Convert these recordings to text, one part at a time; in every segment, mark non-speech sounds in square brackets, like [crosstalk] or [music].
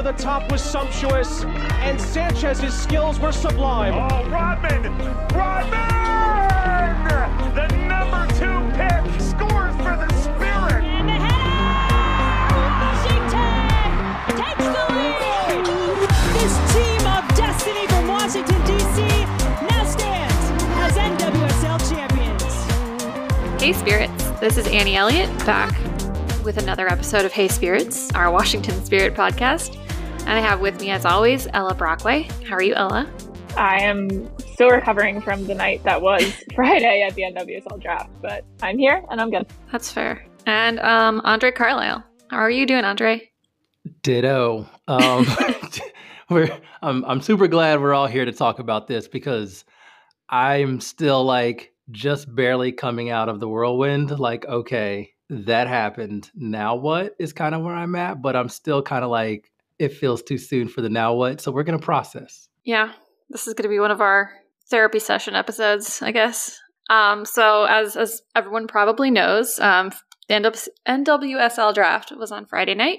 over the top was sumptuous, and Sanchez's skills were sublime. Oh, Rodman! Rodman! The number two pick scores for the Spirit. And the header! Washington takes the lead. This team of destiny from Washington D.C. now stands as NWSL champions. Hey Spirits, this is Annie Elliott back with another episode of Hey Spirits, our Washington Spirit podcast. And I have with me, as always, Ella Brockway. How are you, Ella? I am still recovering from the night that was [laughs] Friday at the NWSL draft, but I'm here and I'm good. That's fair. And um, Andre Carlisle. How are you doing, Andre? Ditto. Um, [laughs] we're I'm I'm super glad we're all here to talk about this because I'm still like just barely coming out of the whirlwind. Like, okay, that happened. Now what is kind of where I'm at, but I'm still kind of like it feels too soon for the now what. So we're gonna process. Yeah, this is going to be one of our therapy session episodes, I guess. Um, so as as everyone probably knows, um, the NW- NWSL draft was on Friday night,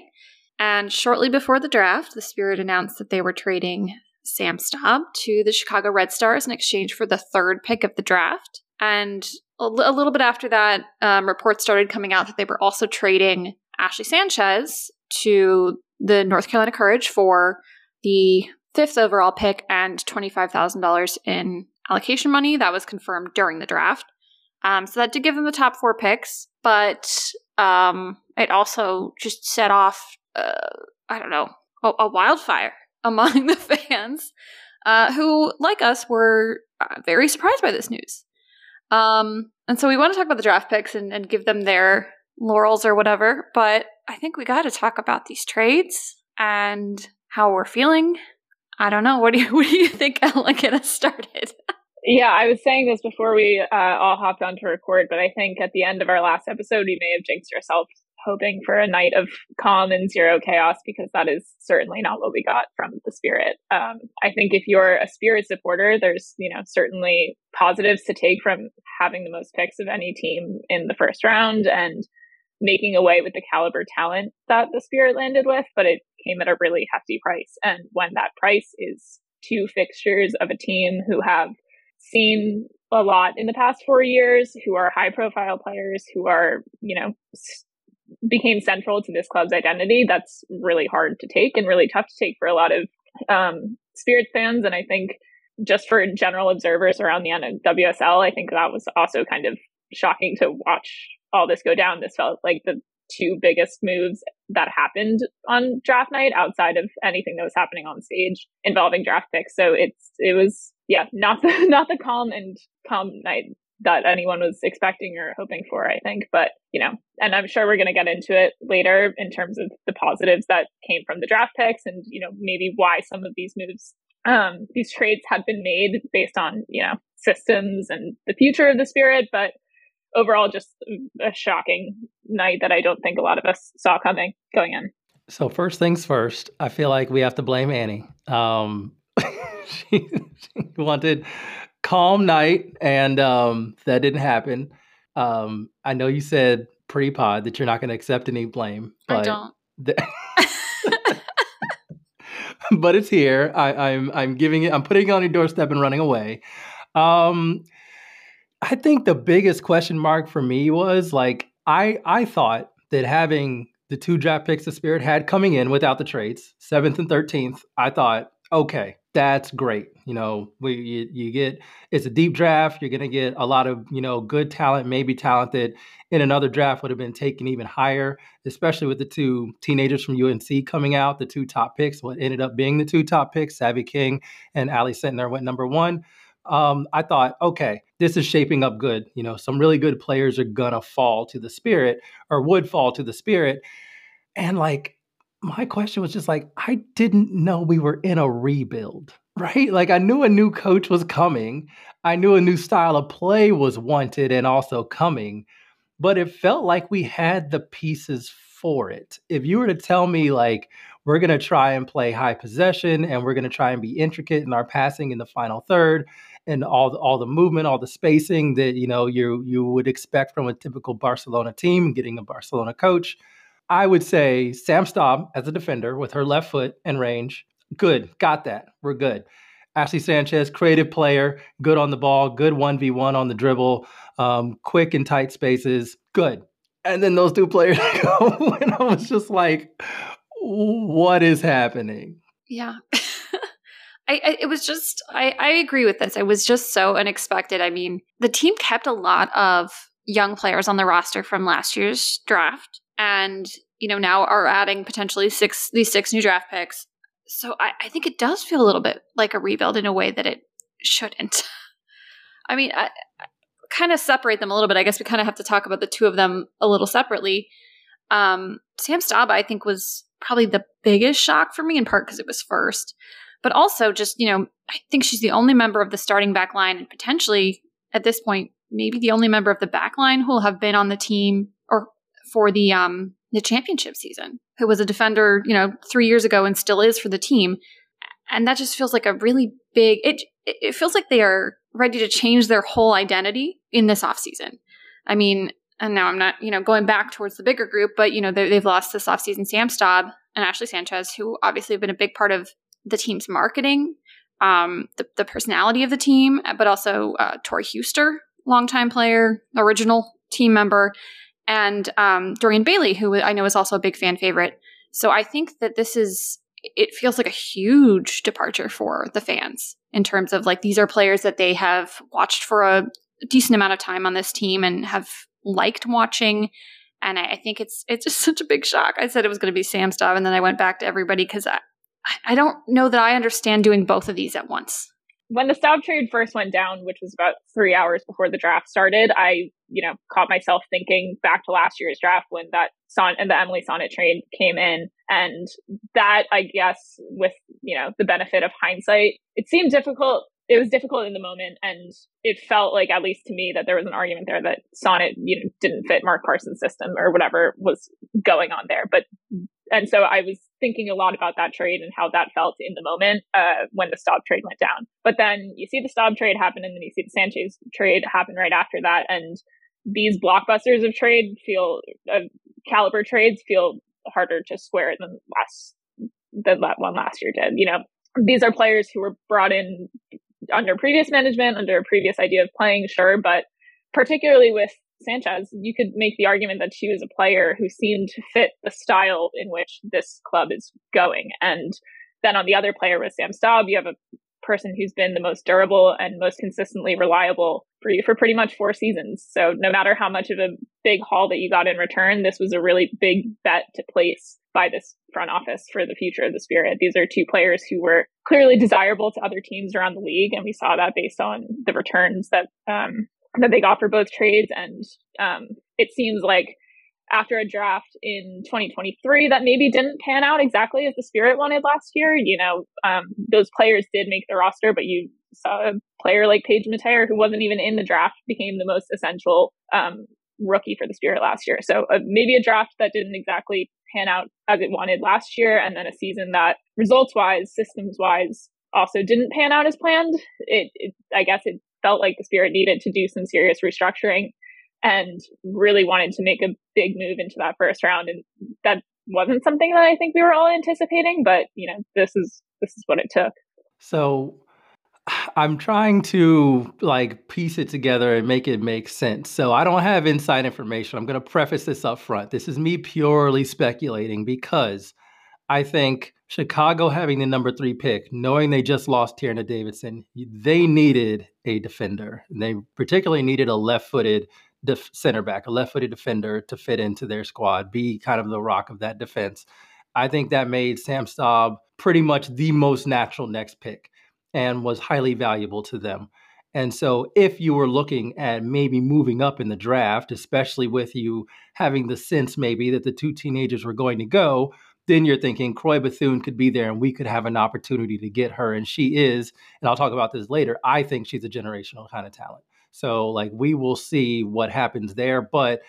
and shortly before the draft, the Spirit announced that they were trading Sam Staab to the Chicago Red Stars in exchange for the third pick of the draft. And a, little bit after that, um, reports started coming out that they were also trading Ashley Sanchez to the North Carolina Courage for the fifth overall pick and $25,000 in allocation money. That was confirmed during the draft. Um, so that did give them the top four picks, but um, it also just set off, uh, I don't know, a, a wildfire [laughs] among the fans uh, who, like us, were uh, very surprised by this news. Um, and so we want to talk about the draft picks and, and give them their laurels or whatever, but I think we got to talk about these trades and how we're feeling. I don't know. What do you [laughs] What do you think, Ella? Get us started. Yeah, I was saying this before we uh, all hopped on to record, but I think at the end of our last episode, you may have jinxed yourself, hoping for a night of calm and zero chaos because that is certainly not what we got from the spirit. Um, I think if you're a spirit supporter, there's, you know, certainly positives to take from having the most picks of any team in the first round and making away with the caliber talent that the spirit landed with, but it came at a really hefty price. And when that price is two fixtures of a team who have seen a lot in the past four years, who are high profile players, who are, you know, became central to this club's identity, that's really hard to take and really tough to take for a lot of um, Spirits fans. And I think just for general observers around the NWSL, I think that was also kind of shocking to watch all this go down. This felt like the two biggest moves that happened on draft night outside of anything that was happening on stage involving draft picks. So it's it was yeah, not the [laughs] not the calm and calm night that anyone was expecting or hoping for, I think. But, you know, and I'm sure we're going to get into it later in terms of the positives that came from the draft picks and, you know, maybe why some of these moves, um, these trades had been made based on, you know, systems and the future of the spirit. But overall, just a shocking night that I don't think a lot of us saw coming going in. So first things first, I feel like we have to blame Annie. Um, [laughs] she, she wanted calm night, and um, that didn't happen. Um, I know you said pre-pod that you're not going to accept any blame, I but don't. [laughs] the- [laughs] but it's here. I, I'm I'm giving it. I'm putting it on your doorstep and running away. Um, I think the biggest question mark for me was like I I thought that having the two draft picks the Spirit had coming in without the trades, seventh and thirteenth, I thought okay, that's great. You know, we you, you get it's a deep draft. You're gonna get a lot of you know good talent, maybe talent that in another draft would have been taken even higher, especially with the two teenagers from UNC coming out, the two top picks. What ended up being the two top picks, Savy King and Ally Sentnor went number one. Um, I thought, okay, this is shaping up good. You know, some really good players are gonna fall to the Spirit or would fall to the Spirit, and like my question was just like, I didn't know we were in a rebuild, [laughs] right? Like, I knew a new coach was coming. I knew a new style of play was wanted and also coming, but it felt like we had the pieces for it. If you were to tell me, like, we're going to try and play high possession and we're going to try and be intricate in our passing in the final third and all the, all the movement, all the spacing that, you know, you you would expect from a typical Barcelona team getting a Barcelona coach. I would say Sam Staab as a defender with her left foot and range. Good. Got that. We're good. Ashley Sanchez, creative player, good on the ball, good 1v1 on the dribble, um, quick and tight spaces. Good. And then those two players [laughs] go, and I was just like, what is happening? Yeah. [laughs] I, I, it was just I, I agree with this. It was just so unexpected. I mean, the team kept a lot of young players on the roster from last year's draft, and you know now are adding potentially six these six new draft picks. So I, I think it does feel a little bit like a rebuild in a way that it shouldn't. [laughs] I mean, I, I kind of separate them a little bit. I guess we kind of have to talk about the two of them a little separately. Um, Sam Staab, I think, was probably the biggest shock for me, in part because it was first, but also just, you know, I think she's the only member of the starting back line and potentially at this point, maybe the only member of the back line who will have been on the team or for the um the championship season, who was a defender, you know, three years ago and still is for the team. And that just feels like a really big it it feels like they are ready to change their whole identity in this offseason. I mean, and now I'm not, you know, going back towards the bigger group, but you know, they've lost this offseason Sam Staab and Ashley Sanchez, who obviously have been a big part of the team's marketing, um, the, the personality of the team, but also uh, Tori Huster, longtime player, original team member, and um, Dorian Bailey, who I know is also a big fan favorite. So I think that this is, it feels like a huge departure for the fans in terms of like these are players that they have watched for a decent amount of time on this team and have liked watching. And I, I think it's it's just [laughs] such a big shock. I said it was going to be Sam Staab, and then I went back to everybody because I, I don't know that I understand doing both of these at once. When the Staab trade first went down, which was about three hours before the draft started, I, you know, caught myself thinking back to last year's draft when that son and the Emily Sonnett trade came in. And that, I guess, with, you know, the benefit of hindsight, it seemed difficult it was difficult in the moment and it felt like at least to me that there was an argument there that Sonnett you know didn't fit Mark Parsons system or whatever was going on there. But and so I was thinking a lot about that trade and how that felt in the moment uh, when the Staab trade went down. But then you see the Staab trade happen and then you see the Sanchez trade happen right after that and these blockbusters of trade feel uh, caliber trades feel harder to square than last than that one last year did you know? These are players who were brought in under previous management, under a previous idea of playing, sure, but particularly with Sanchez, you could make the argument that she was a player who seemed to fit the style in which this club is going. And then on the other player with Sam Staab, you have a person who's been the most durable and most consistently reliable for you for pretty much four seasons. So no matter how much of a big haul that you got in return, this was a really big bet to place by this front office for the future of the Spirit. These are two players who were clearly desirable to other teams around the league, and we saw that based on the returns that um, that they got for both trades. And um, it seems like after a draft in 2023 that maybe didn't pan out exactly as the Spirit wanted last year. You know, um, those players did make the roster, but you saw a player like Paige Metayer, who wasn't even in the draft, became the most essential um, rookie for the Spirit last year. So uh, maybe a draft that didn't exactly pan out as it wanted last year, and then a season that results wise, systems wise, also didn't pan out as planned. It, it, I guess it felt like the Spirit needed to do some serious restructuring and really wanted to make a big move into that first round. And that wasn't something that I think we were all anticipating, but you know, this is this is what it took. So I'm trying to like piece it together and make it make sense. So I don't have inside information. I'm going to preface this up front. This is me purely speculating because I think Chicago having the number three pick, knowing they just lost Tierney Davidson, they needed a defender. And they particularly needed a left footed def- center back, a left footed defender to fit into their squad, be kind of the rock of that defense. I think that made Sam Staab pretty much the most natural next pick and was highly valuable to them. And so, if you were looking at maybe moving up in the draft, especially with you having the sense maybe that the two teenagers were going to go, then you're thinking Croix Bethune could be there and we could have an opportunity to get her. And she is, and I'll talk about this later. I think she's a generational kind of talent. So, like, we will see what happens there. But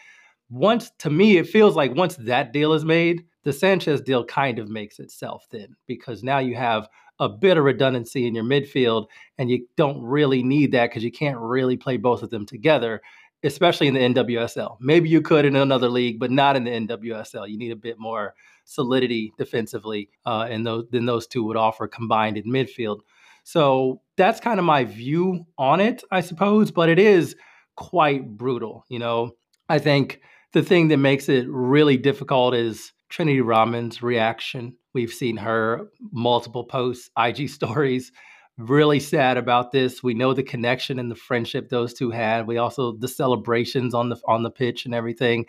once, to me, it feels like once that deal is made, the Sanchez deal kind of makes itself then because now you have a bit of redundancy in your midfield, and you don't really need that because you can't really play both of them together. especially in the NWSL. Maybe you could in another league, but not in the NWSL. You need a bit more solidity defensively, uh, and those than those two would offer combined in midfield. So that's kind of my view on it, I suppose. But it is quite brutal. You know, I think the thing that makes it really difficult is Trinity Rodman's reaction. We've seen her multiple posts, IG [laughs] stories really sad about this. We know the connection and the friendship those two had. We also the celebrations on the on the pitch and everything.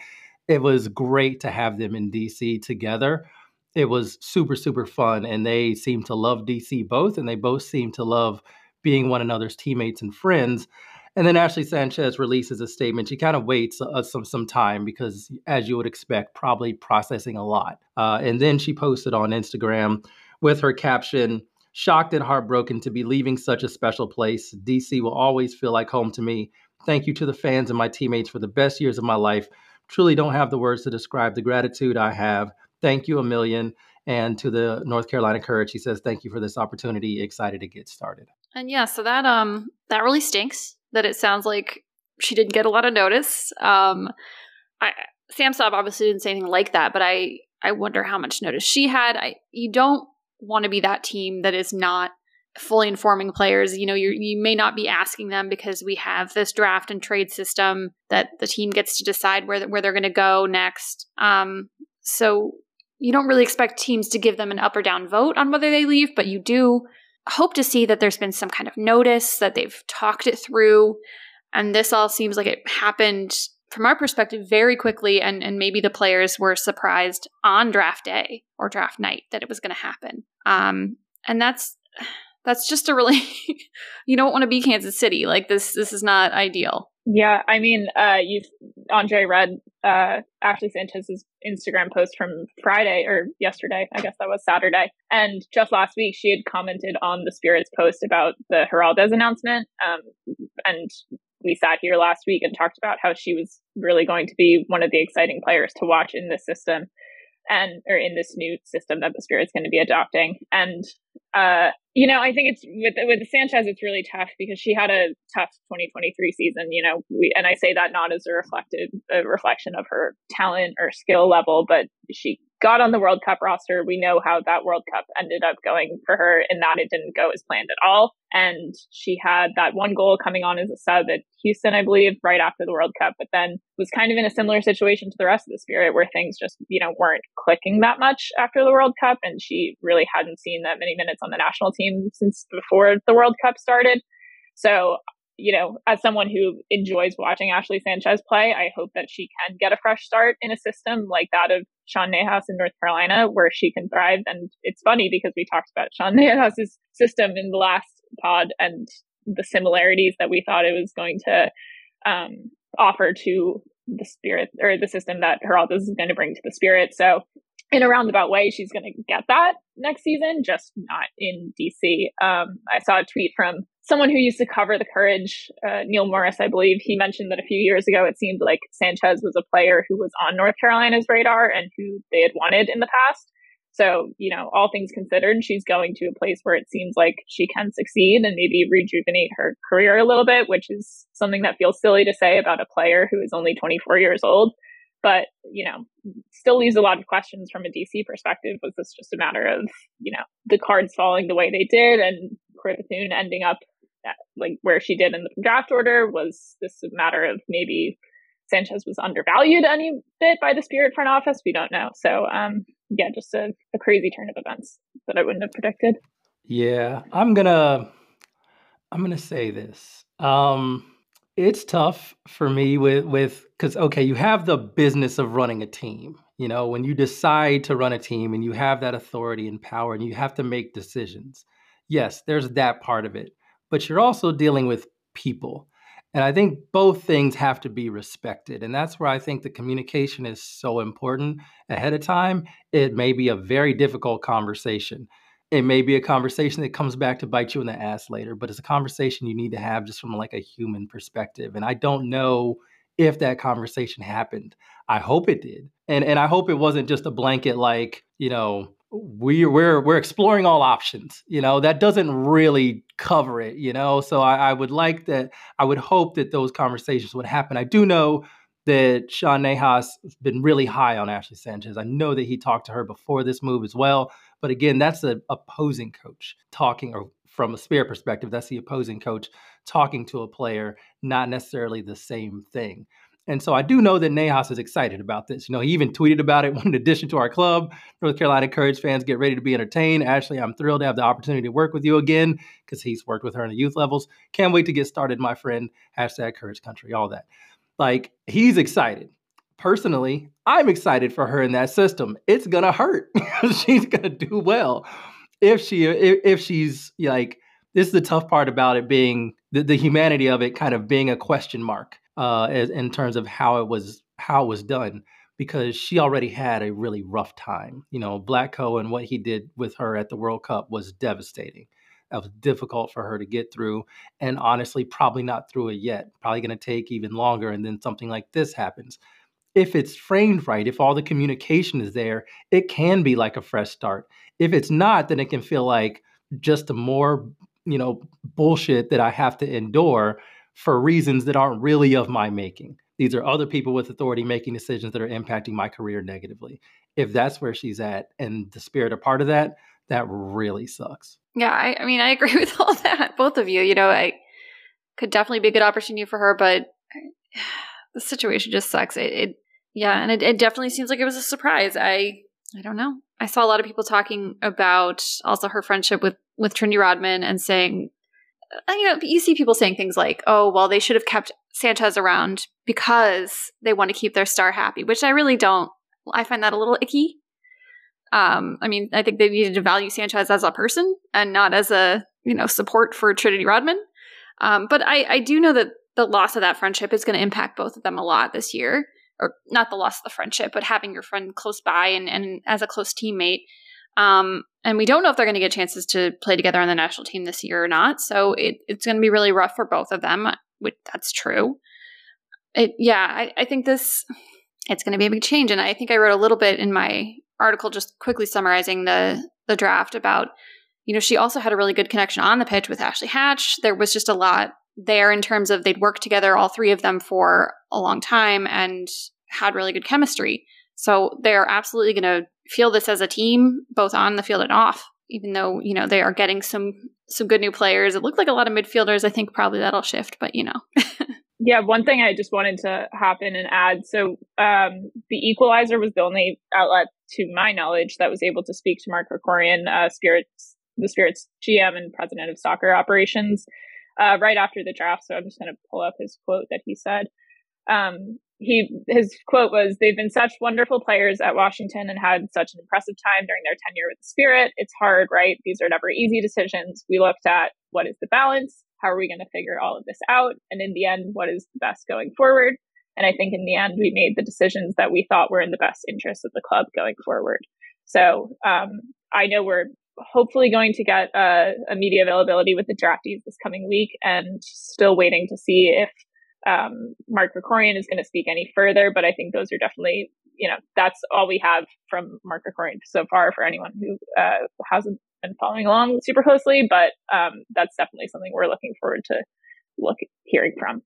It was great to have them in DC together. It was super super fun and they seem to love DC both and they both seem to love being one another's teammates and friends. And then Ashley Sanchez releases a statement. She kind of waits uh, some some time because, as you would expect, probably processing a lot. Uh, and then she posted on Instagram with her caption, Shocked and heartbroken to be leaving such a special place. DC will always feel like home to me. Thank you to the fans and my teammates for the best years of my life. Truly don't have the words to describe the gratitude I have. Thank you a million. And to the North Carolina Courage, he says, "Thank you for this opportunity. Excited to get started." And yeah, so that um that really stinks. That it sounds like she didn't get a lot of notice. Um, I Sam Staab obviously didn't say anything like that, but I I wonder how much notice she had. I you don't want to be that team that is not fully informing players. You know, you you may not be asking them because we have this draft and trade system that the team gets to decide where where they're going to go next. Um, so you don't really expect teams to give them an up or down vote on whether they leave, but you do hope to see that there's been some kind of notice that they've talked it through. And this all seems like it happened from our perspective very quickly and, and maybe the players were surprised on draft day or draft night that it was going to happen. Um, and that's that's just a really [laughs] you don't want to be kansas city. Like this this is not ideal yeah i mean uh you andre read uh ashley sanchez's instagram post from friday or yesterday i guess that was saturday. And just last week she had commented on the spirits post about the Giráldez announcement. Um and we sat here last week and talked about how she was really going to be one of the exciting players to watch in this system and or in this new system that the spirit's going to be adopting. And uh you know i think it's with with sanchez it's really tough because she had a tough 2023 season you know. We and i say that not as a reflected a reflection of her talent or skill level but she got on the World Cup roster. We know how that World Cup ended up going for her in that it didn't go as planned at all. And she had that one goal coming on as a sub at Houston, I believe, right after the World Cup, but then was kind of in a similar situation to the rest of the Spirit where things just, you know, weren't clicking that much after the World Cup. And she really hadn't seen that many minutes on the national team since before the World Cup started. So you know, as someone who enjoys watching Ashley Sanchez play, I hope that she can get a fresh start in a system like that of Sean Nahas in North Carolina, where she can thrive. And it's funny because we talked about Sean [laughs] Nahas's system in the last pod and the similarities that we thought it was going to um, offer to the spirit or the system that Giráldez is going to bring to the spirit. So in a roundabout way, she's going to get that next season, just not in DC. Um, I saw a tweet from someone who used to cover the Courage, uh, Neil Morris, I believe. He mentioned that a few years ago, it seemed like Sanchez was a player who was on North Carolina's radar and who they had wanted in the past. So, you know, all things considered, she's going to a place where it seems like she can succeed and maybe rejuvenate her career a little bit, which is something that feels silly to say about a player who is only 24 years old but you know still leaves a lot of questions from a dc perspective was this just a matter of you know the cards falling the way they did and Croix Bethune ending up like where she did in the draft order was this matter of maybe sanchez was undervalued any bit by the spirit front office we don't know so um yeah just a, a crazy turn of events that i wouldn't have predicted yeah i'm gonna i'm gonna say this um it's tough for me with with because okay, you have the business of running a team. You know, when you decide to run a team and you have that authority and power and you have to make decisions. Yes, there's that part of it. But you're also dealing with people. And I think both things have to be respected. And that's where I think the communication is so important ahead of time. It may be a very difficult conversation it may be a conversation that comes back to bite you in the ass later, but it's a conversation you need to have just from like a human perspective. And I don't know if that conversation happened. I hope it did. And and I hope it wasn't just a blanket like, you know, we we're we're exploring all options. You know, that doesn't really cover it, you know. So I, I would like that I would hope that those conversations would happen. I do know that Sean Nahas has been really high on Ashley Sanchez. I know that he talked to her before this move as well. But again, that's the opposing coach talking, or from a Spirit perspective, that's the opposing coach talking to a player, not necessarily the same thing. And so I do know that Nahas is excited about this. You know, he even tweeted about it. [laughs] In addition to our club, North Carolina Courage fans get ready to be entertained. Ashley, I'm thrilled to have the opportunity to work with you again because he's worked with her in the youth levels. Can't wait to get started, my friend. Hashtag Courage Country, all that. Like he's excited. Personally, I'm excited for her in that system. It's gonna hurt. [laughs] she's gonna do well if she if, if she's like this is the tough part about it being the, the humanity of it kind of being a question mark uh, in terms of how it was how it was done because she already had a really rough time. You know, Vlatko and what he did with her at the World Cup was devastating. That was difficult for her to get through, and honestly, probably not through it yet. Probably going to take even longer, and then something like this happens. If it's framed right, if all the communication is there, it can be like a fresh start. If it's not, then it can feel like just a more, you know, bullshit that I have to endure for reasons that aren't really of my making. These are other people with authority making decisions that are impacting my career negatively. If that's where she's at and the spirit are part of that, that really sucks. Yeah, I, I mean, I agree [laughs] with all that. Both of you, you know, I could definitely be a good opportunity for her, but [sighs] the situation just sucks. It, it yeah, and it, it definitely seems like it was a surprise. I, I don't know. I saw a lot of people talking about also her friendship with with Trinity Rodman and saying you know, you see people saying things like, "Oh, well, they should have kept Sanchez around because they want to keep their star happy," which I really don't. I find that a little icky. Um, I mean, I think they needed to value Sanchez as a person and not as a you know support for Trinity Rodman. Um, but I, I do know that the loss of that friendship is going to impact both of them a lot this year, or not the loss of the friendship, but having your friend close by and, and as a close teammate. Um, and we don't know if they're going to get chances to play together on the national team this year or not. So it, it's going to be really rough for both of them. Which that's true. It, yeah, I, I think this it's going to be a big change. And I think I wrote a little bit in my article, just quickly summarizing the the draft about, you know, she also had a really good connection on the pitch with Ashley Hatch. There was just a lot there in terms of they'd worked together, all three of them, for a long time and had really good chemistry. So they're absolutely going to feel this as a team, both on the field and off. Even though you know they are getting some some good new players, it looked like a lot of midfielders. I think probably that'll shift, but you know. [laughs] yeah, one thing I just wanted to hop in and add. So um, the Equalizer was the only outlet, to my knowledge, that was able to speak to Mark Krikorian, uh, Spirits, the Spirits GM and President of Soccer Operations, uh, right after the draft. So I'm just going to pull up his quote that he said. Um, he his quote was they've been such wonderful players at Washington and had such an impressive time during their tenure with the Spirit. It's hard, right? These are never easy decisions. We looked at what is the balance? How are we going to figure all of this out? And in the end, what is the best going forward? And I think in the end, we made the decisions that we thought were in the best interest of the club going forward. So um, I know we're hopefully going to get a, a media availability with the draftees this coming week and still waiting to see if um, Mark Krikorian is going to speak any further, but I think those are definitely, you know, that's all we have from Mark Krikorian so far for anyone who uh, hasn't been following along super closely. But um, that's definitely something we're looking forward to look hearing from.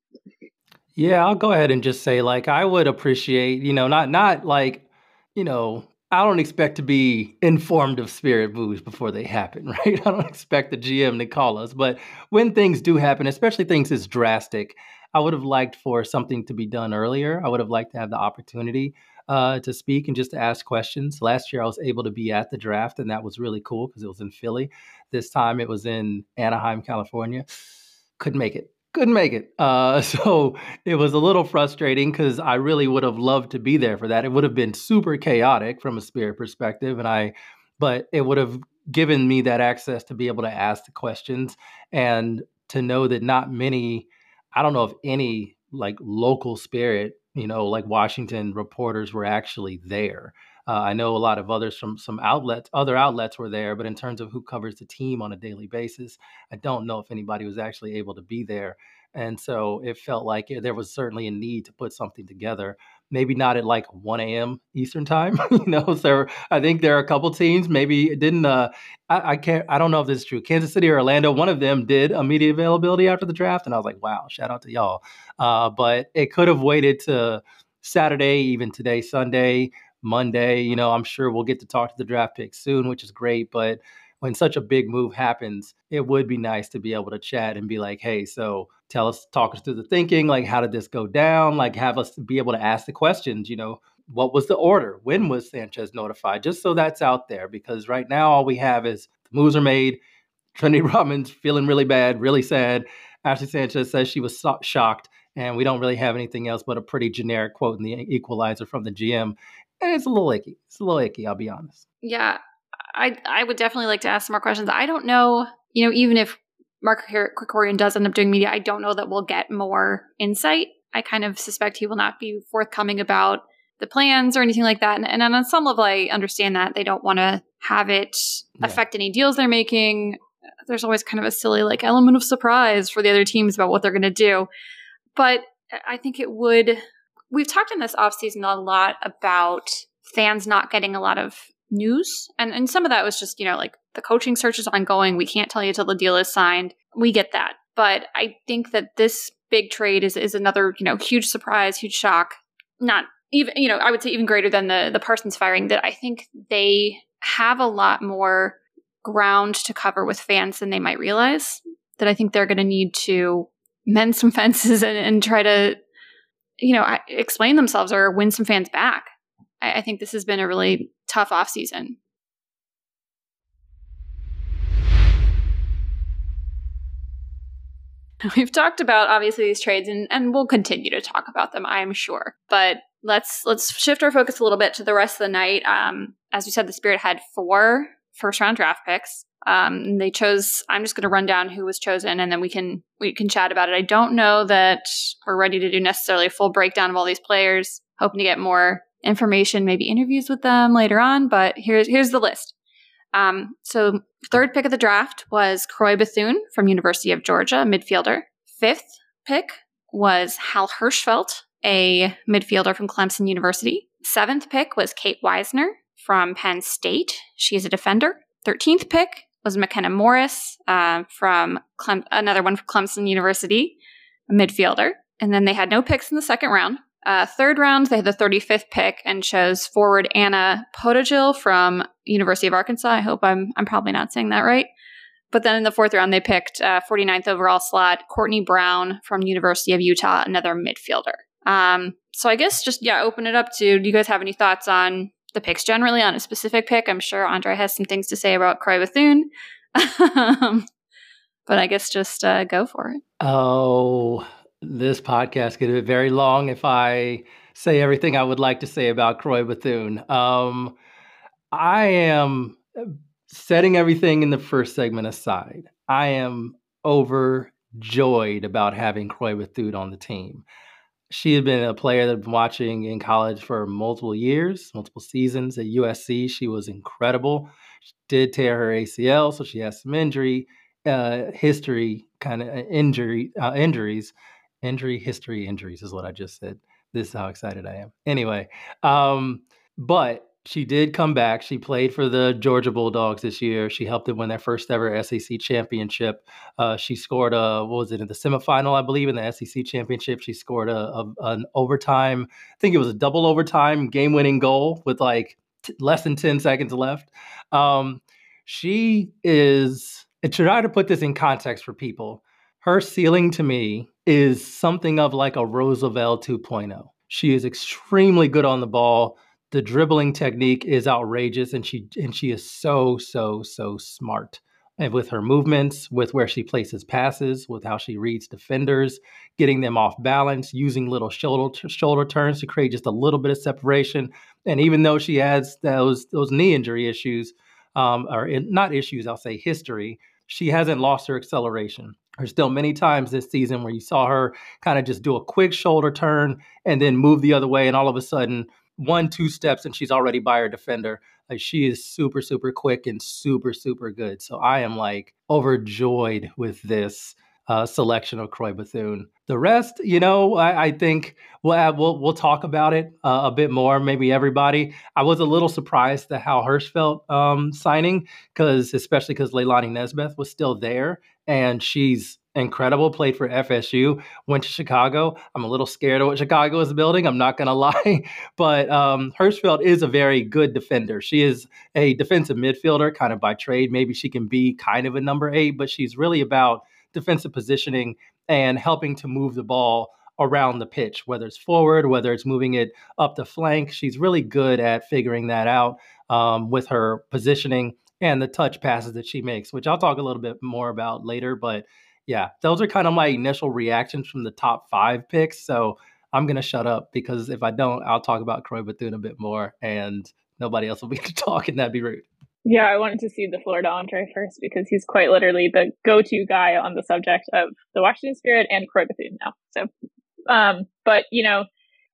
Yeah, I'll go ahead and just say, like, I would appreciate, you know, not not like, you know, I don't expect to be informed of spirit moves before they happen, [laughs] right? I don't expect the GM to call us, but when things do happen, especially things as drastic I would have liked for something to be done earlier. I would have liked to have the opportunity uh, to speak and just to ask questions. Last year, I was able to be at the draft, and that was really cool because it was in Philly. This time, it was in Anaheim, California. Couldn't make it. Couldn't make it. Uh, [laughs] so it was a little frustrating because I really would have loved to be there for that. It would have been super chaotic from a spirit perspective, and I, but it would have given me that access to be able to ask the questions and to know that not many I don't know if any like local spirit, you know, like Washington reporters were actually there. Uh, I know a lot of others from some outlets, other outlets were there, but in terms of who covers the team on a daily basis, I don't know if anybody was actually able to be there. And so it felt like there was certainly a need to put something together. Maybe not at like 1 a.m. Eastern time. [laughs] you know, so I think there are a couple teams. Maybe didn't. Uh, I, I, can't. I don't know if this is true. Kansas City or Orlando. One of them did a media availability after the draft, and I was like, wow, shout out to y'all. Uh, but it could have waited to Saturday, even today, Sunday, Monday. You know, I'm sure we'll get to talk to the draft pick soon, which is great. But when such a big move happens, it would be nice to be able to chat and be like, hey, so tell us, talk us through the thinking. Like, how did this go down? Like, have us be able to ask the questions, you know, what was the order? When was Sanchez notified? Just so that's out there, because right now all we have is the moves are made. [laughs] Trinity Rodman's feeling really bad, really sad. Ashley Sanchez says she was so- shocked, and we don't really have anything else but a pretty generic quote in the equalizer from the GM. And it's a little icky. It's a little icky, I'll be honest. Yeah, I I would definitely like to ask some more questions. I don't know, you know, even if Mark Krikorian does end up doing media, I don't know that we'll get more insight. I kind of suspect he will not be forthcoming about the plans or anything like that. And, and on some level, I understand that they don't want to have it yeah. affect any deals they're making. There's always kind of a silly like element of surprise for the other teams about what they're going to do. But I think it would. We've talked in this offseason a lot about fans not getting a lot of news. And and some of that was just, you know, like the coaching search is ongoing. We can't tell you till the deal is signed. We get that. But I think that this big trade is is another, you know, huge surprise, huge shock. Not even you know, I would say even greater than the the Parsons firing that I think they have a lot more ground to cover with fans than they might realize. That I think they're going to need to mend some [laughs] fences and, and try to, you know, explain themselves or win some fans back. I, I think this has been a really tough off [laughs] We've talked about obviously these trades and, and we'll continue to talk about them, I'm sure. But let's let's shift our focus a little bit to the rest of the night. Um, as we said, the Spirit had four first round draft picks. Um, they chose. I'm just going to run down who was chosen, and then we can we can chat about it. I don't know that we're ready to do necessarily a full breakdown of all these players. Hoping to get more information, maybe interviews with them later on. But here's here's the list. Um, so third pick of the draft was Croix Bethune from University of Georgia, midfielder. Fifth pick was Hal Hershfelt, a midfielder from Clemson University. Seventh pick was Kate Wiesner from Penn State. She is a defender. Thirteenth pick was McKenna Morris uh, from Clem- another one from Clemson University, a midfielder. And then they had no picks in the second round. Uh, third round, they had the 35th pick and chose forward Anna Podojil from University of Arkansas. I hope I'm I'm probably not saying that right. But then in the fourth round, they picked uh, 49th overall slot Courtney Brown from University of Utah, another midfielder. Um, so I guess just yeah, open it up to. Do you guys have any thoughts on the picks generally on a specific pick? I'm sure Andre has some things to say about Croix Bethune. [laughs] but I guess just uh, go for it. Oh, this podcast could be very long if I say everything I would like to say about Croix Bethune. Um, I am setting everything in the first segment aside. I am overjoyed about having Croix Bethune on the team. She had been a player that I've been watching in college for multiple years, multiple seasons at USC. She was incredible. She did tear her ACL, so she has some injury uh, history, kind of uh, injury uh, injuries injury history injuries is what I just said. This is how excited I am. Anyway, um, but she did come back. She played for the Georgia Bulldogs this year. She helped them win their first ever SEC championship. Uh, she scored a what was it in the semifinal, I believe, in the SEC championship. She scored a, a an overtime. I think it was a double overtime game winning goal with like t- less than ten seconds left. Um, she is. To try to put this in context for people, her ceiling to me is something of like a Rose Lavelle 2.0. She is extremely good on the ball. The dribbling technique is outrageous, and she and she is so so so smart. And with her movements, with where she places passes, with how she reads defenders, getting them off balance, using little shoulder shoulder turns to create just a little bit of separation. And even though she has those those knee injury issues, um, or not issues, I'll say history, she hasn't lost her acceleration. There's still many times this season where you saw her kind of just do a quick shoulder turn and then move the other way, and all of a sudden, one, two steps, and she's already by her defender. Like she is super, super quick and super, super good. So I am like overjoyed with this. uh, selection of Croix Bethune. The rest, you know, I, I think we'll, we'll we'll talk about it uh, a bit more. Maybe everybody. I was a little surprised at how Hershfelt um, signing because, especially because Leilani Nesbeth was still there, and she's incredible. Played for FSU, went to Chicago. I'm a little scared of what Chicago is building. I'm not going [laughs] to lie, but um, Hershfelt is a very good defender. She is a defensive midfielder, kind of by trade. Maybe she can be kind of a number eight, but she's really about defensive positioning and helping to move the ball around the pitch, whether it's forward, whether it's moving it up the flank. She's really good at figuring that out um, with her positioning and the touch passes that she makes, which I'll talk a little bit more about later. But yeah, those are kind of my initial reactions from the top five picks. So I'm going to shut up because if I don't, I'll talk about Croix Bethune a bit more and nobody else will be to talk and that'd be rude. Yeah, I wanted to see the Florida Andre first because he's quite literally the go-to guy on the subject of the Washington Spirit and Croix Bethune now. So, um, but you know,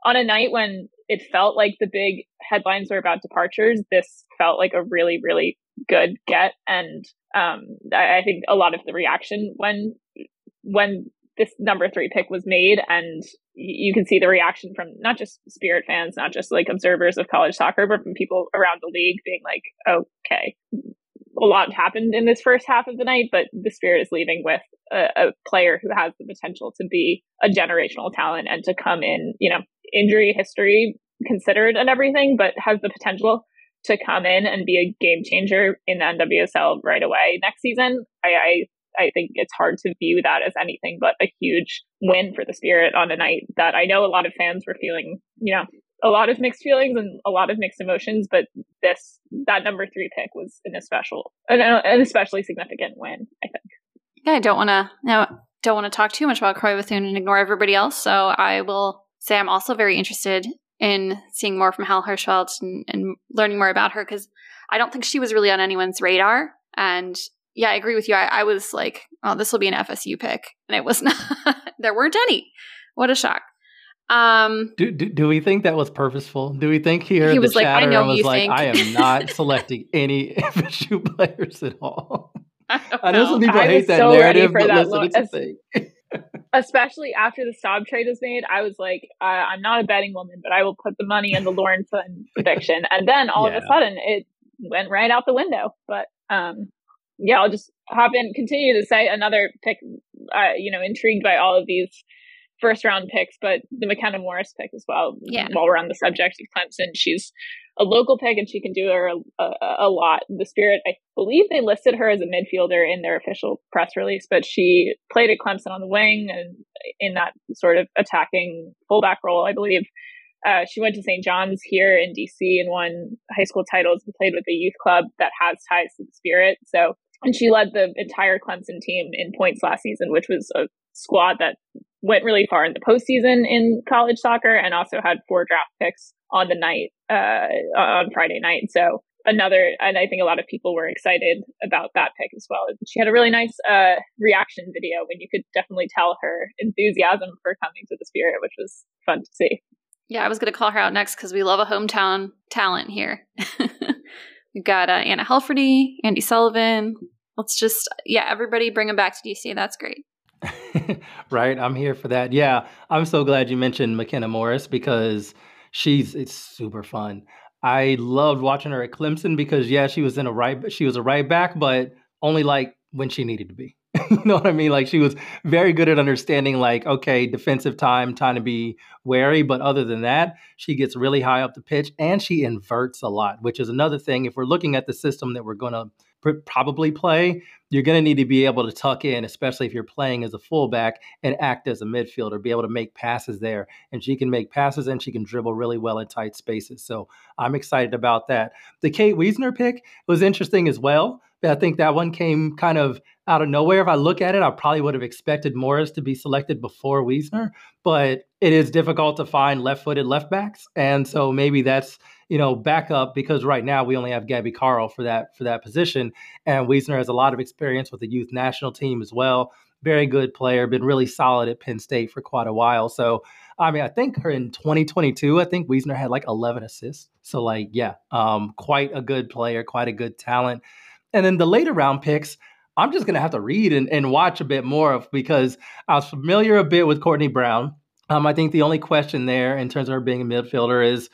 on a night when it felt like the big headlines were about departures, this felt like a really, really good get, and um, I, I think a lot of the reaction when when this number three pick was made and you can see the reaction from not just spirit fans not just like observers of college soccer but from people around the league being like okay. A lot happened in this first half of the night but the spirit is leaving with a, a player who has the potential to be a generational talent and to come in you know injury history considered and everything but has the potential to come in and be a game changer in the NWSL right away next season. I, I I think it's hard to view that as anything but a huge win for the Spirit on a night that I know a lot of fans were feeling, you know, a lot of mixed feelings and a lot of mixed emotions, but this that number three pick was an especial an, an especially significant win, I think. Yeah, I don't want to no, don't want to talk too much about Croix Bethune and ignore everybody else. So I will say I'm also very interested in seeing more from Hal Hershfelt and, and learning more about her because I don't think she was really on anyone's radar. And yeah, I agree with you. I, I was like, oh, this will be an FSU pick. And it was [laughs] not. there weren't any. What a shock. Um, do, do, do we think that was purposeful? Do we think here he was like, I know was like, think. I am not [laughs] selecting any [laughs] FSU players at all? I, I know some people I hate that so ready narrative, for but that listen, lo- it's a as- thing. Especially after the Staab trade was made, I was like, uh, I'm not a betting woman, but I will put the money in the Lawrenson prediction. And then all of a sudden, it went right out the window. But um, yeah, I'll just hop in, continue to say another pick. Uh, you know, intrigued by all of these first round picks, but the McKenna Morris pick as well. Yeah. While we're on the subject of Clemson, she's a local pick and she can do her a, a, a lot. The Spirit, I believe they listed her as a midfielder in their official press release, but she played at Clemson on the wing and in that sort of attacking fullback role, I believe. Uh, she went to St. John's here in DC and won high school titles and played with a youth club that has ties to the Spirit. So, and she led the entire Clemson team in points last season, which was a squad that went really far in the postseason in college soccer and also had four draft picks on the night, uh, on Friday night. So another, and I think a lot of people were excited about that pick as well. She had a really nice, uh, reaction video when you could definitely tell her enthusiasm for coming to the spirit, which was fun to see. Yeah, I was going to call her out next because we love a hometown talent here. [laughs] We've got uh, Anna Heilferty, Andy Sullivan. Let's just, yeah, everybody bring them back to DC. That's great. [laughs] right? I'm here for that. Yeah, I'm so glad you mentioned McKenna Morris because she's it's super fun. I loved watching her at Clemson because yeah, she was in a right she was a right back, but only like when she needed to be. [laughs] you know what I mean? Like she was very good at understanding like okay, defensive time, time to be wary, but other than that, she gets really high up the pitch and she inverts a lot, which is another thing if we're looking at the system that we're going to probably play, you're going to need to be able to tuck in, especially if you're playing as a fullback and act as a midfielder, be able to make passes there. And she can make passes and she can dribble really well in tight spaces. So I'm excited about that. The Kate Wiesner pick was interesting as well. I think that one came kind of out of nowhere. If I look at it, I probably would have expected Morris to be selected before Wiesner, but it is difficult to find left-footed left backs, and so maybe that's you know backup because right now we only have Gabby Carle for that for that position, and Wiesner has a lot of experience with the youth national team as well. Very good player, been really solid at Penn State for quite a while. So I mean, I think her in 2022, I think Wiesner had like 11 assists. So like, yeah, um, quite a good player, quite a good talent. And then the later round picks, I'm just going to have to read and, and watch a bit more of because I was familiar a bit with Courtney Brown. Um, I think the only question there in terms of her being a midfielder is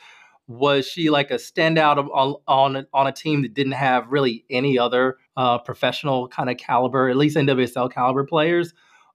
was she like a standout on on, on a team that didn't have really any other uh, professional kind of caliber, at least NWSL caliber players,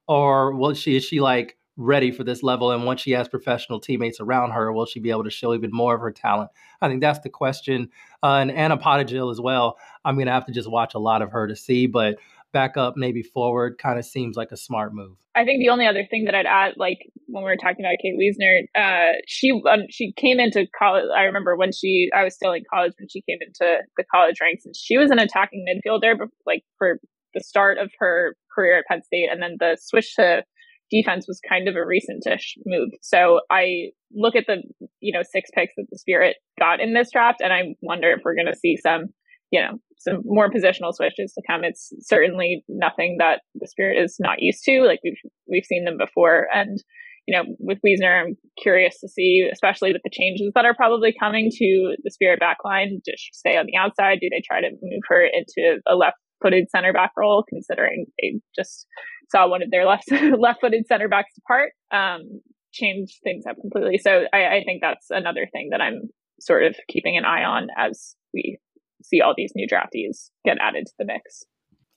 or was she is she like ready for this level? And once she has professional teammates around her, will she be able to show even more of her talent? I think that's the question. Uh, and Anna Podojil as well. I'm to have to just watch a lot of her to see, but back up, maybe forward, kind of seems like a smart move. I think the only other thing that I'd add, like when we were talking about Kate Wiesner, uh, she um, she came into college. I remember when she I was still in college when she came into the college ranks, and she was an attacking midfielder, but like for the start of her career at Penn State, and then the switch to defense was kind of a recentish move. So I look at the you know six picks that the Spirit got in this draft, and I wonder if we're going to see some you know some more positional switches to come. It's certainly nothing that the Spirit is not used to. Like we've we've seen them before, and you know with Wiesner, I'm curious to see, especially with the changes that are probably coming to the Spirit backline. Does she stay on the outside? Do they try to move her into a left footed center back role, considering they just saw one of their left [laughs] left footed center backs depart, um, change things up completely. So I, I think that's another thing that I'm sort of keeping an eye on as we see all these new draftees get added to the mix.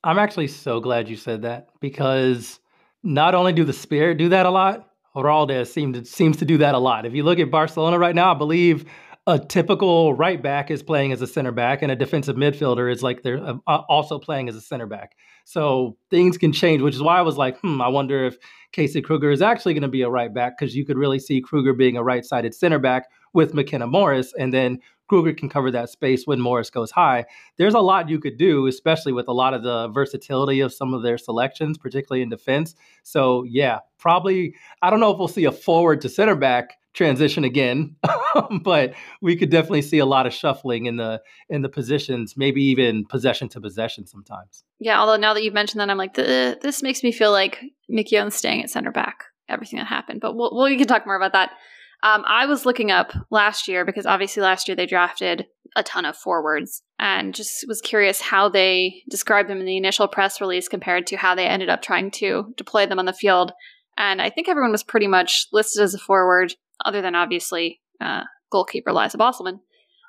I'm actually so glad you said that because not only do the Spirit do that a lot, Giráldez seems to, seems to do that a lot. If you look at Barcelona right now, I believe a typical right back is playing as a center back, and a defensive midfielder is like they're uh, also playing as a center back. So things can change, which is why I was like, hmm, I wonder if Casey Krueger is actually going to be a right back because you could really see Krueger being a right sided center back with McKenna Morris, and then Krueger can cover that space when Morris goes high. There's a lot you could do, especially with a lot of the versatility of some of their selections, particularly in defense. So, yeah, probably, I don't know if we'll see a forward to center back transition again [laughs] but we could definitely see a lot of shuffling in the in the positions maybe even possession to possession sometimes yeah although now that you've mentioned that i'm like this makes me feel like McKeown's staying at center back everything that happened but we'll, we can talk more about that um, I was looking up last year because obviously last year they drafted a ton of forwards and just was curious how they described them in the initial press release compared to how they ended up trying to deploy them on the field. And I think everyone was pretty much listed as a forward, other than obviously uh, goalkeeper Lyza Bosselmann.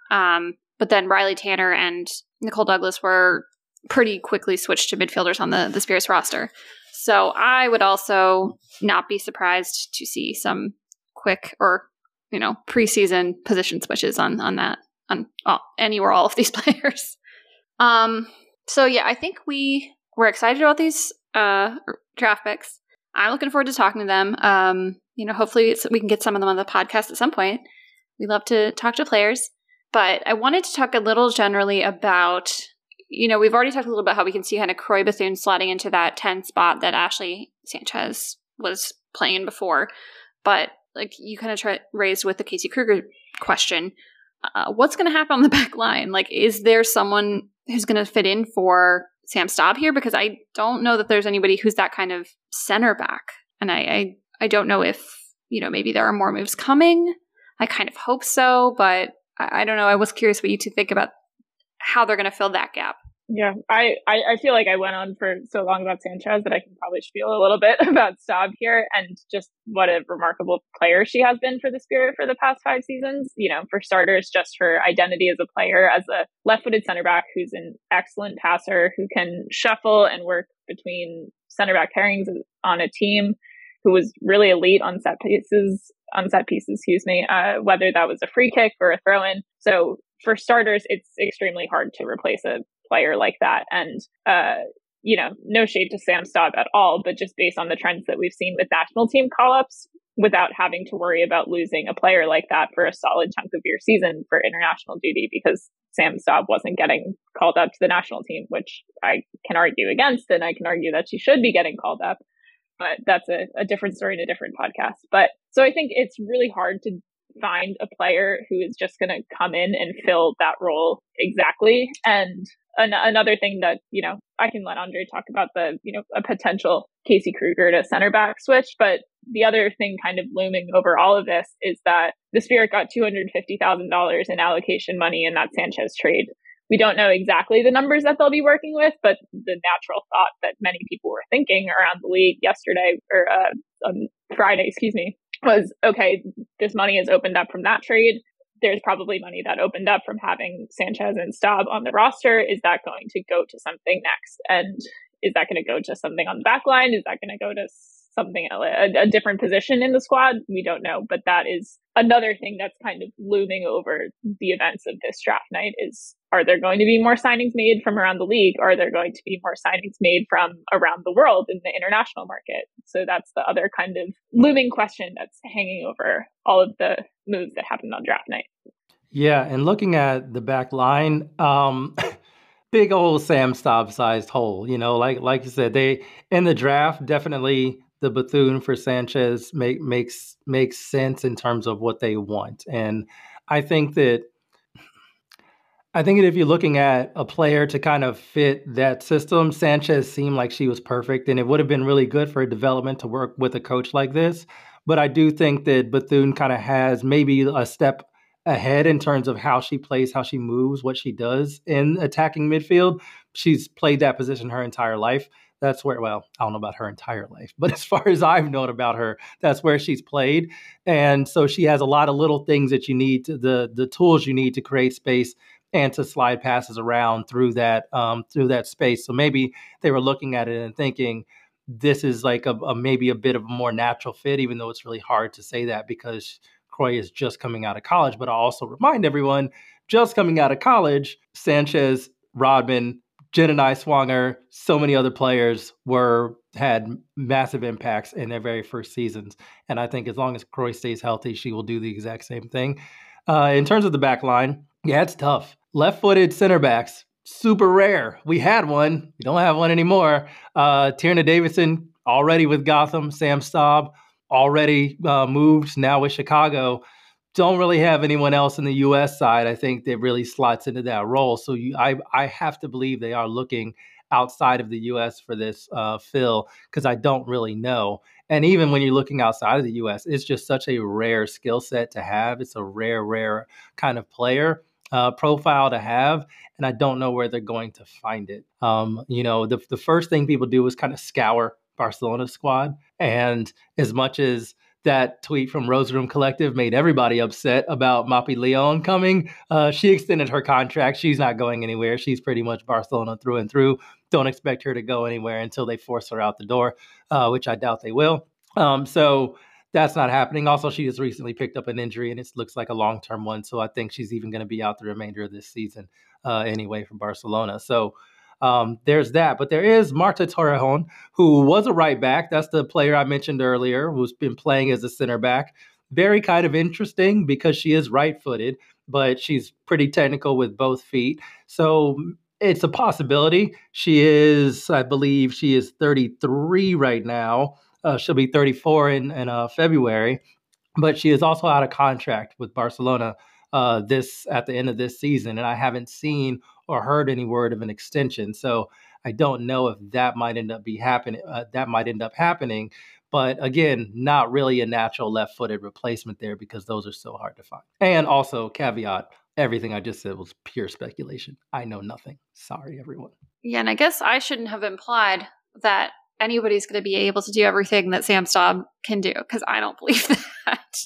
Um, but then Riley Tanner and Nicole Douglas were pretty quickly switched to midfielders on the, the Spirit's roster. So I would also not be surprised to see some quick or you know preseason position switches on on that on any or all of these [laughs] players. Um, so yeah, I think we we're excited about these uh, draft picks. I'm looking forward to talking to them. Um, you know, hopefully we can get some of them on the podcast at some point. We love to talk to players, but I wanted to talk a little generally about. You know, we've already talked a little about how we can see kind of Croix Bethune slotting into that 10 spot that Ashley Sanchez was playing before. But like you kind of try raised with the Casey Krueger question, uh, what's going to happen on the [laughs] back line? Like, is there someone who's going to fit in for Sam Staab here? Because I don't know that there's anybody who's that kind of center back, and I, I, I don't know if you know maybe there are more moves coming. I kind of hope so, but I, I don't know. I was curious what you two think about how they're going to fill that gap. Yeah, I, I, I, feel like I went on for so long about Sanchez that I can probably spiel a little bit [laughs] about Staab here and just what a remarkable player she has been for the Spirit for the past five seasons. You know, for starters, just her identity as a player, as a left footed center back who's an excellent passer, who can shuffle and work between center back pairings on a team, who was really elite on set pieces, on set pieces, excuse me, uh, whether that was a free kick or a throw in. So for starters, it's extremely hard to replace a player like that. And, uh, you know, no shade to Sam Staab at all, but just based on the trends that we've seen with national team call ups, without having to worry about losing a player like that for a solid chunk of your season for international duty because Sam Staab wasn't getting called up to the national team, which I can argue against, and I can argue that she should be getting called up. But that's a, a different story in a different podcast. But so I think it's really hard to find a player who is just going to come in and fill that role exactly. And an- another thing that, you know, I can let Andre talk about the, you know, a potential Casey Krueger to center back switch. But the other thing kind of looming over all of this is that the Spirit got $250,000 in allocation money in that Sanchez trade we don't know exactly the numbers that they'll be working with, but the natural thought that many people were thinking around the league yesterday or uh, on Friday, excuse me, was okay, this money is opened up from that trade. There's probably money that opened up from having Sanchez and Staab on the roster. Is that going to go to something next? And is that going to go to something on the back line? Is that going to go to something a, a different position in the squad? We don't know, but that is another thing that's kind of looming over the events of this draft night is are there going to be more signings made from around the league? Are there going to be more signings made from around the world in the international market? So that's the other kind of looming question that's hanging over all of the moves that happened on draft night. Yeah, and looking at the back line, um, [laughs] big old Sam Staab sized hole. You know, like like you said, they in the draft definitely the Bethune for Sanchez make, makes makes sense in terms of what they want, and I think that I think if you're looking at a player to kind of fit that system, Sanchez seemed like she was perfect, and it would have been really good for development to work with a coach like this. But I do think that Bethune kind of has maybe a step ahead in terms of how she plays, how she moves, what she does in attacking midfield. She's played that position her entire life. That's where, well, I don't know about her entire life, but [laughs] as far as I've known about her, that's where she's played. And so she has a lot of little things that you need to, the the tools you need to create space and to slide passes around through that um, through that space. So maybe they were looking at it and thinking this is like a, a, maybe a bit of a more natural fit, even though it's really hard to say that because Croix is just coming out of college. But I'll also remind everyone, just coming out of college, Sanchez, Rodman, J'den Swanger, so many other players were had massive impacts in their very first seasons. And I think as long as Croix stays healthy, she will do the exact same thing. Uh, in terms of the back line, yeah, it's tough. Left footed center backs, super rare. We had one, we don't have one anymore. Uh, Tierna Davidson already with Gotham, Sam Staab already uh, moved now with Chicago. Don't really have anyone else in the U.S. side. I think that really slots into that role. So you, I, I have to believe they are looking outside of the U.S. for this uh, fill because I don't really know. And even when you're looking outside of the U.S., it's just such a rare skill set to have. It's a rare, rare kind of player uh, profile to have, and I don't know where they're going to find it. Um, you know, the the first thing people do is kind of scour Barcelona's squad, and as much as that tweet from Rose Room Collective made everybody upset about Mapi Leon coming. Uh, she extended her contract. She's not going anywhere. She's pretty much Barcelona through and through. Don't expect her to go anywhere until they force her out the door, uh, which I doubt they will. Um, so that's not happening. Also, she has recently picked up an injury, and it looks like a long term one. So I think she's even going to be out the remainder of this season uh, anyway from Barcelona. So um, there's that. But there is Marta Torrejon, who was a right back. That's the player I mentioned earlier, who's been playing as a center back. Very kind of interesting because she is right footed, but she's pretty technical with both feet. So it's a possibility. She is, I believe, she is 33 right now. Uh, she'll be 34 in, in uh, February, but she is also out of contract with Barcelona uh, this at the end of this season, and I haven't seen or heard any word of an extension. So I don't know if that might end up be happening. Uh, that might end up happening, but again, not really a natural left-footed replacement there because those are so hard to find. And also, caveat: everything I just said was pure speculation. I know nothing. Sorry, everyone. Yeah, and I guess I shouldn't have implied that anybody's going to be able to do everything that Sam Staab can do because I don't believe [laughs] that.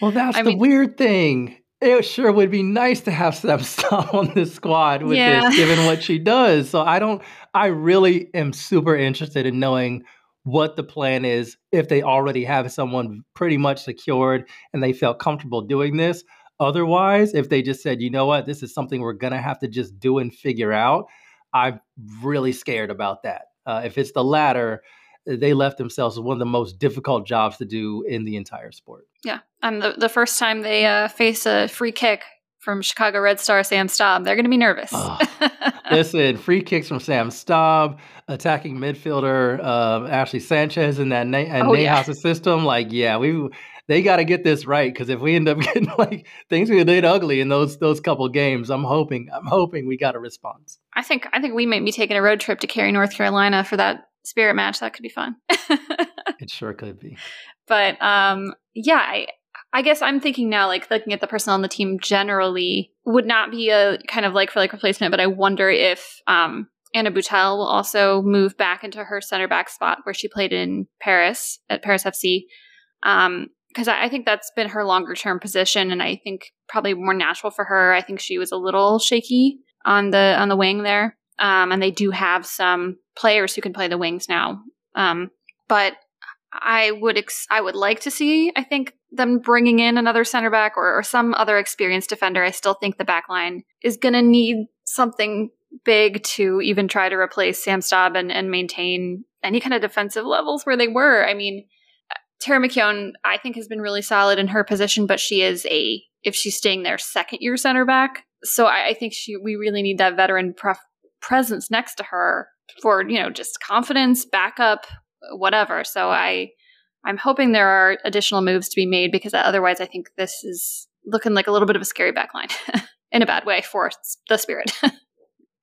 Well, that's I the mean- weird thing. It sure would be nice to have Sam Staab on this squad with Yeah. this, given what she does. So I don't. I really am super interested in knowing what the plan is if they already have someone pretty much secured and they felt comfortable doing this. Otherwise, if they just said, you know what, this is something we're gonna have to just do and figure out, I'm really scared about that. Uh, if it's the latter, they left themselves with one of the most difficult jobs to do in the entire sport. Yeah, and the, the first time they uh, face a free kick from Chicago Red Star Sam Staab, they're going to be nervous. Oh. [laughs] Listen, free kicks from Sam Staab, attacking midfielder uh, Ashley Sanchez in that Na- and Oh, yeah. System. Like, yeah, we they got to get this right because if we end up [laughs] getting like things we did ugly in those those couple games, I'm hoping I'm hoping we got a response. I think I think we might be taking a road trip to Cary, North Carolina for that spirit match. That could be fun. [laughs] It sure could be. but um, yeah, I I guess I'm thinking now, like looking at the personnel on the team generally, would not be a kind of like for like replacement, but I wonder if um, Annaïg Butel will also move back into her center back spot where she played in Paris at Paris FC. Um, because I, think that's been her longer term position, and I think probably more natural for her. I think she was a little shaky on the on the wing there, um, and they do have some players who can play the wings now. Um, but I would ex- I would like to see. I think them bringing in another center back or, or some other experienced defender. I still think the back line is going to need something big to even try to replace Sam Staab and, and maintain any kind of defensive levels where they were. I mean, Tara McKeown, I think, has been really solid in her position, but she is a if she's staying there second year center back. So I, I think she we really need that veteran pref- presence next to her for you know just confidence, backup, whatever. So I I'm hoping there are additional moves to be made because otherwise I think this is looking like a little bit of a scary backline [laughs] in a bad way for the spirit. [laughs]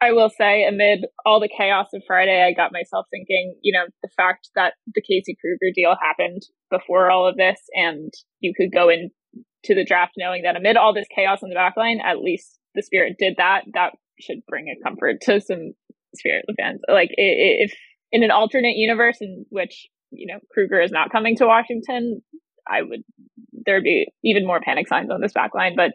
I will say, amid all the chaos of Friday, I got myself thinking, you know, the fact that the Casey Krueger deal happened before all of this, and you could go into the draft knowing that amid all this chaos on the backline, at least the Spirit did that. That should bring a comfort to some Spirit fans. Like, if in an alternate universe in which you know Krueger is not coming to Washington, I would there'd be even more panic signs on this backline. But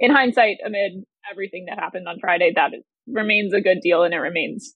in hindsight, amid everything that happened on Friday, that remains a good deal, and it remains,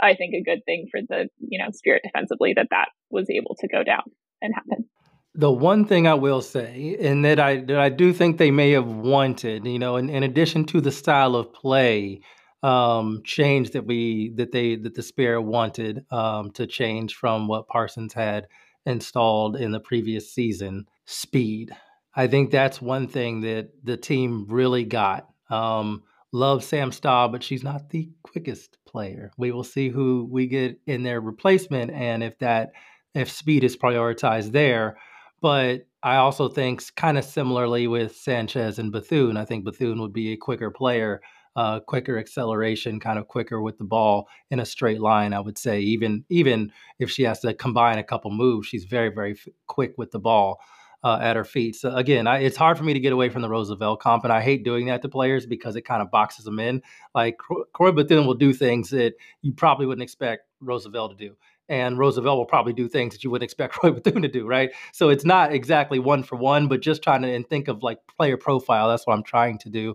I think, a good thing for the you know Spirit defensively that that was able to go down and happen. The one thing I will say, and that I that I do think they may have wanted, you know, in, in addition to the style of play um, change that we that they that the Spirit wanted um, to change from what Parsons had installed in the previous season, speed. I think that's one thing that the team really got. Um, love Sam Staab, but she's not the quickest player. We will see who we get in their replacement and if that if speed is prioritized there. But I also think kind of similarly with Sanchez and Bethune. I think Bethune would be a quicker player, uh, quicker acceleration, kind of quicker with the ball in a straight line. I would say even even if she has to combine a couple moves, she's very very quick with the ball uh, at her feet. So again, I, it's hard for me to get away from the Roosevelt comp, and I hate doing that to players because it kind of boxes them in. Like Croix Bethune will do things that you probably wouldn't expect Roosevelt to do. And Roosevelt will probably do things that you wouldn't expect [laughs] Croix Bethune to do, right? So it's not exactly one for one, but just trying to and think of like player profile. That's what I'm trying to do.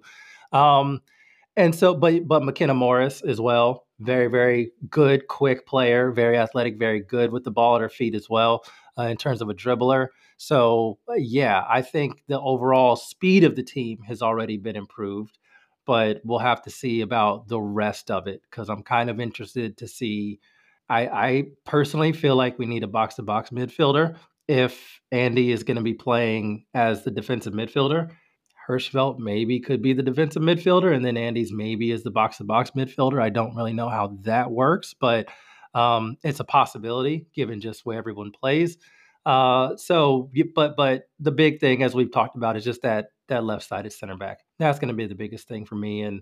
Um, and so, but but McKenna Morris as well, very very good, quick player, very athletic, very good with the ball at her feet as well uh, in terms of a dribbler. So, uh, yeah, I think the overall speed of the team has already been improved, but we'll have to see about the rest of it because I'm kind of interested to see. I, I personally feel like we need a box to box midfielder if Andi is going to be playing as the defensive midfielder. Hershfelt maybe could be the defensive midfielder, and then Andi's maybe is the box to box midfielder. I don't really know how that works, but um, it's a possibility given just where everyone plays. Uh, so, but but the big thing, as we've talked about, is just that that left-sided center back. That's going to be the biggest thing for me, and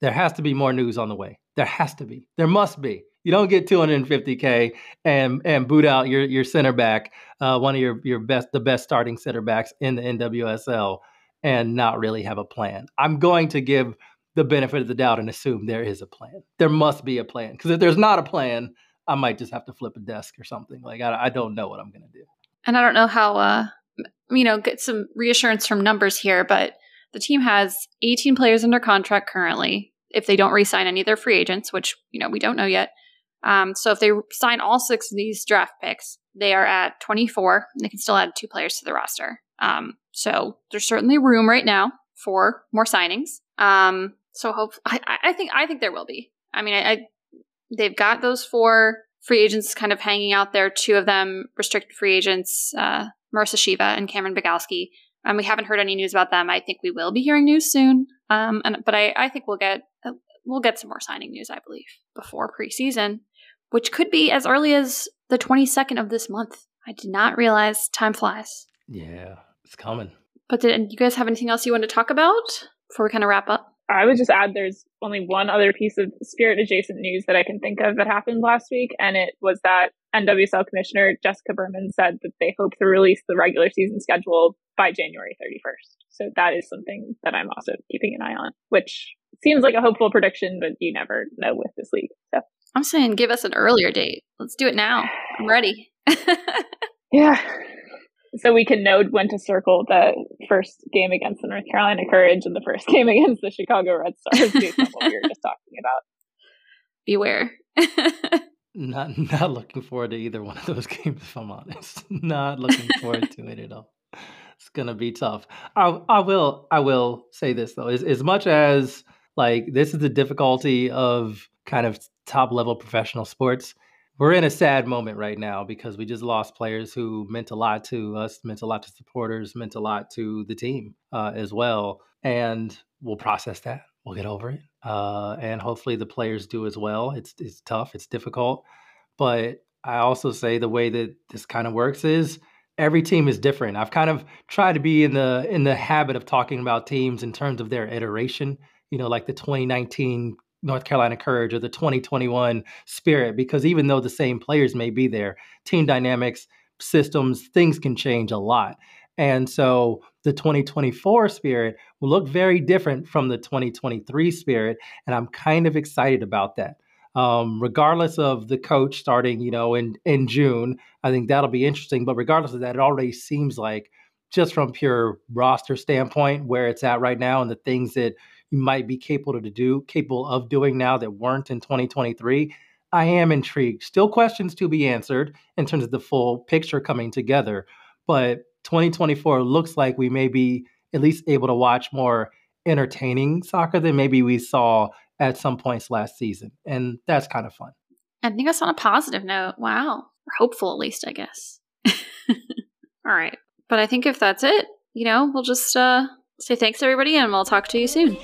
there has to be more news on the way. There has to be. There must be. You don't get 250k and and boot out your your center back, uh, one of your your best the best starting center backs in the NWSL, and not really have a plan. I'm going to give the benefit of the doubt and assume there is a plan. There must be a plan because if there's not a plan, I might just have to flip a desk or something. Like I, I don't know what I'm going to do. And I don't know how, uh, you know, get some reassurance from numbers here, but the team has 18 players under contract currently. If they don't re-sign any of their free agents, which you know we don't know yet, um, so if they sign all six of these draft picks, they are at 24. they can still add two players to the roster. Um, so there's certainly room right now for more signings. Um, so hope I, I think I think there will be. I mean, I, I they've got those four free agents kind of hanging out there. Two of them restricted free agents, uh, Marissa Sheva and Cameron Biegalski. Um, we haven't heard any news about them. I think we will be hearing news soon. Um, and but I, I think we'll get uh, we'll get some more signing news. I believe before preseason, which could be as early as the twenty second of this month. I did not realize time flies. Yeah, it's coming. But did you guys have anything else you want to talk about before we kind of wrap up? I would just add there's only one other piece of spirit adjacent news that I can think of that happened last week, and it was that NWSL Commissioner Jessica Berman said that they hope to release the regular season schedule by January 31st. So that is something that I'm also keeping an eye on, which seems like a hopeful prediction, but you never know with this league. So I'm saying give us an earlier date. Let's do it now. I'm ready. [laughs] yeah. So we can know when to circle the first game against the North Carolina Courage and the first [laughs] game against the Chicago Red Stars based on what we were just talking about. Beware. [laughs] not not looking forward to either one of those [laughs] games if I'm honest. Not looking forward to it at all. It's gonna be tough. I I will I will say this though, as as much as like this is the difficulty of kind of top level professional sports. We're in a sad moment right now because we just lost players who meant a lot to us, meant a lot to supporters, meant a lot to the team uh, as well. And we'll process that. We'll get over it, uh, and hopefully the players do as well. It's it's tough, it's difficult, but I also say the way that this kind of works is every team is different. I've kind of tried to be in the in the habit of talking about teams in terms of their iteration you know, like the 2019 North Carolina Courage or the 2021 Spirit, because even though the same players may be there, team dynamics, systems, things can change a lot. And so the 2024 Spirit will look very different from the 2023 Spirit. And I'm kind of excited about that. Um, regardless of the coach starting, you know, in, in June, I think that'll be interesting. But regardless of that, it already seems like just from pure roster standpoint, where it's at right now and the things that you might be capable to do, capable of doing now that weren't in 2023. I am intrigued. Still questions to be answered in terms of the full picture coming together, but 2024 looks like we may be at least able to watch more entertaining soccer than maybe we saw at some points last season. And that's kind of fun. I think that's on a positive note. Wow. Or hopeful, at least, I guess. [laughs] All right. But I think if that's it, you know, we'll just uh, Say thanks, everybody, and we'll talk to you soon.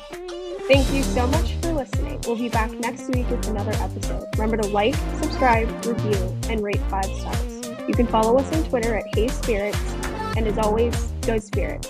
Thank you so much for listening. We'll be back next week with another episode. Remember to like, subscribe, review, and rate five stars. You can follow us on Twitter at Hey Spirits, and as always, go Spirits.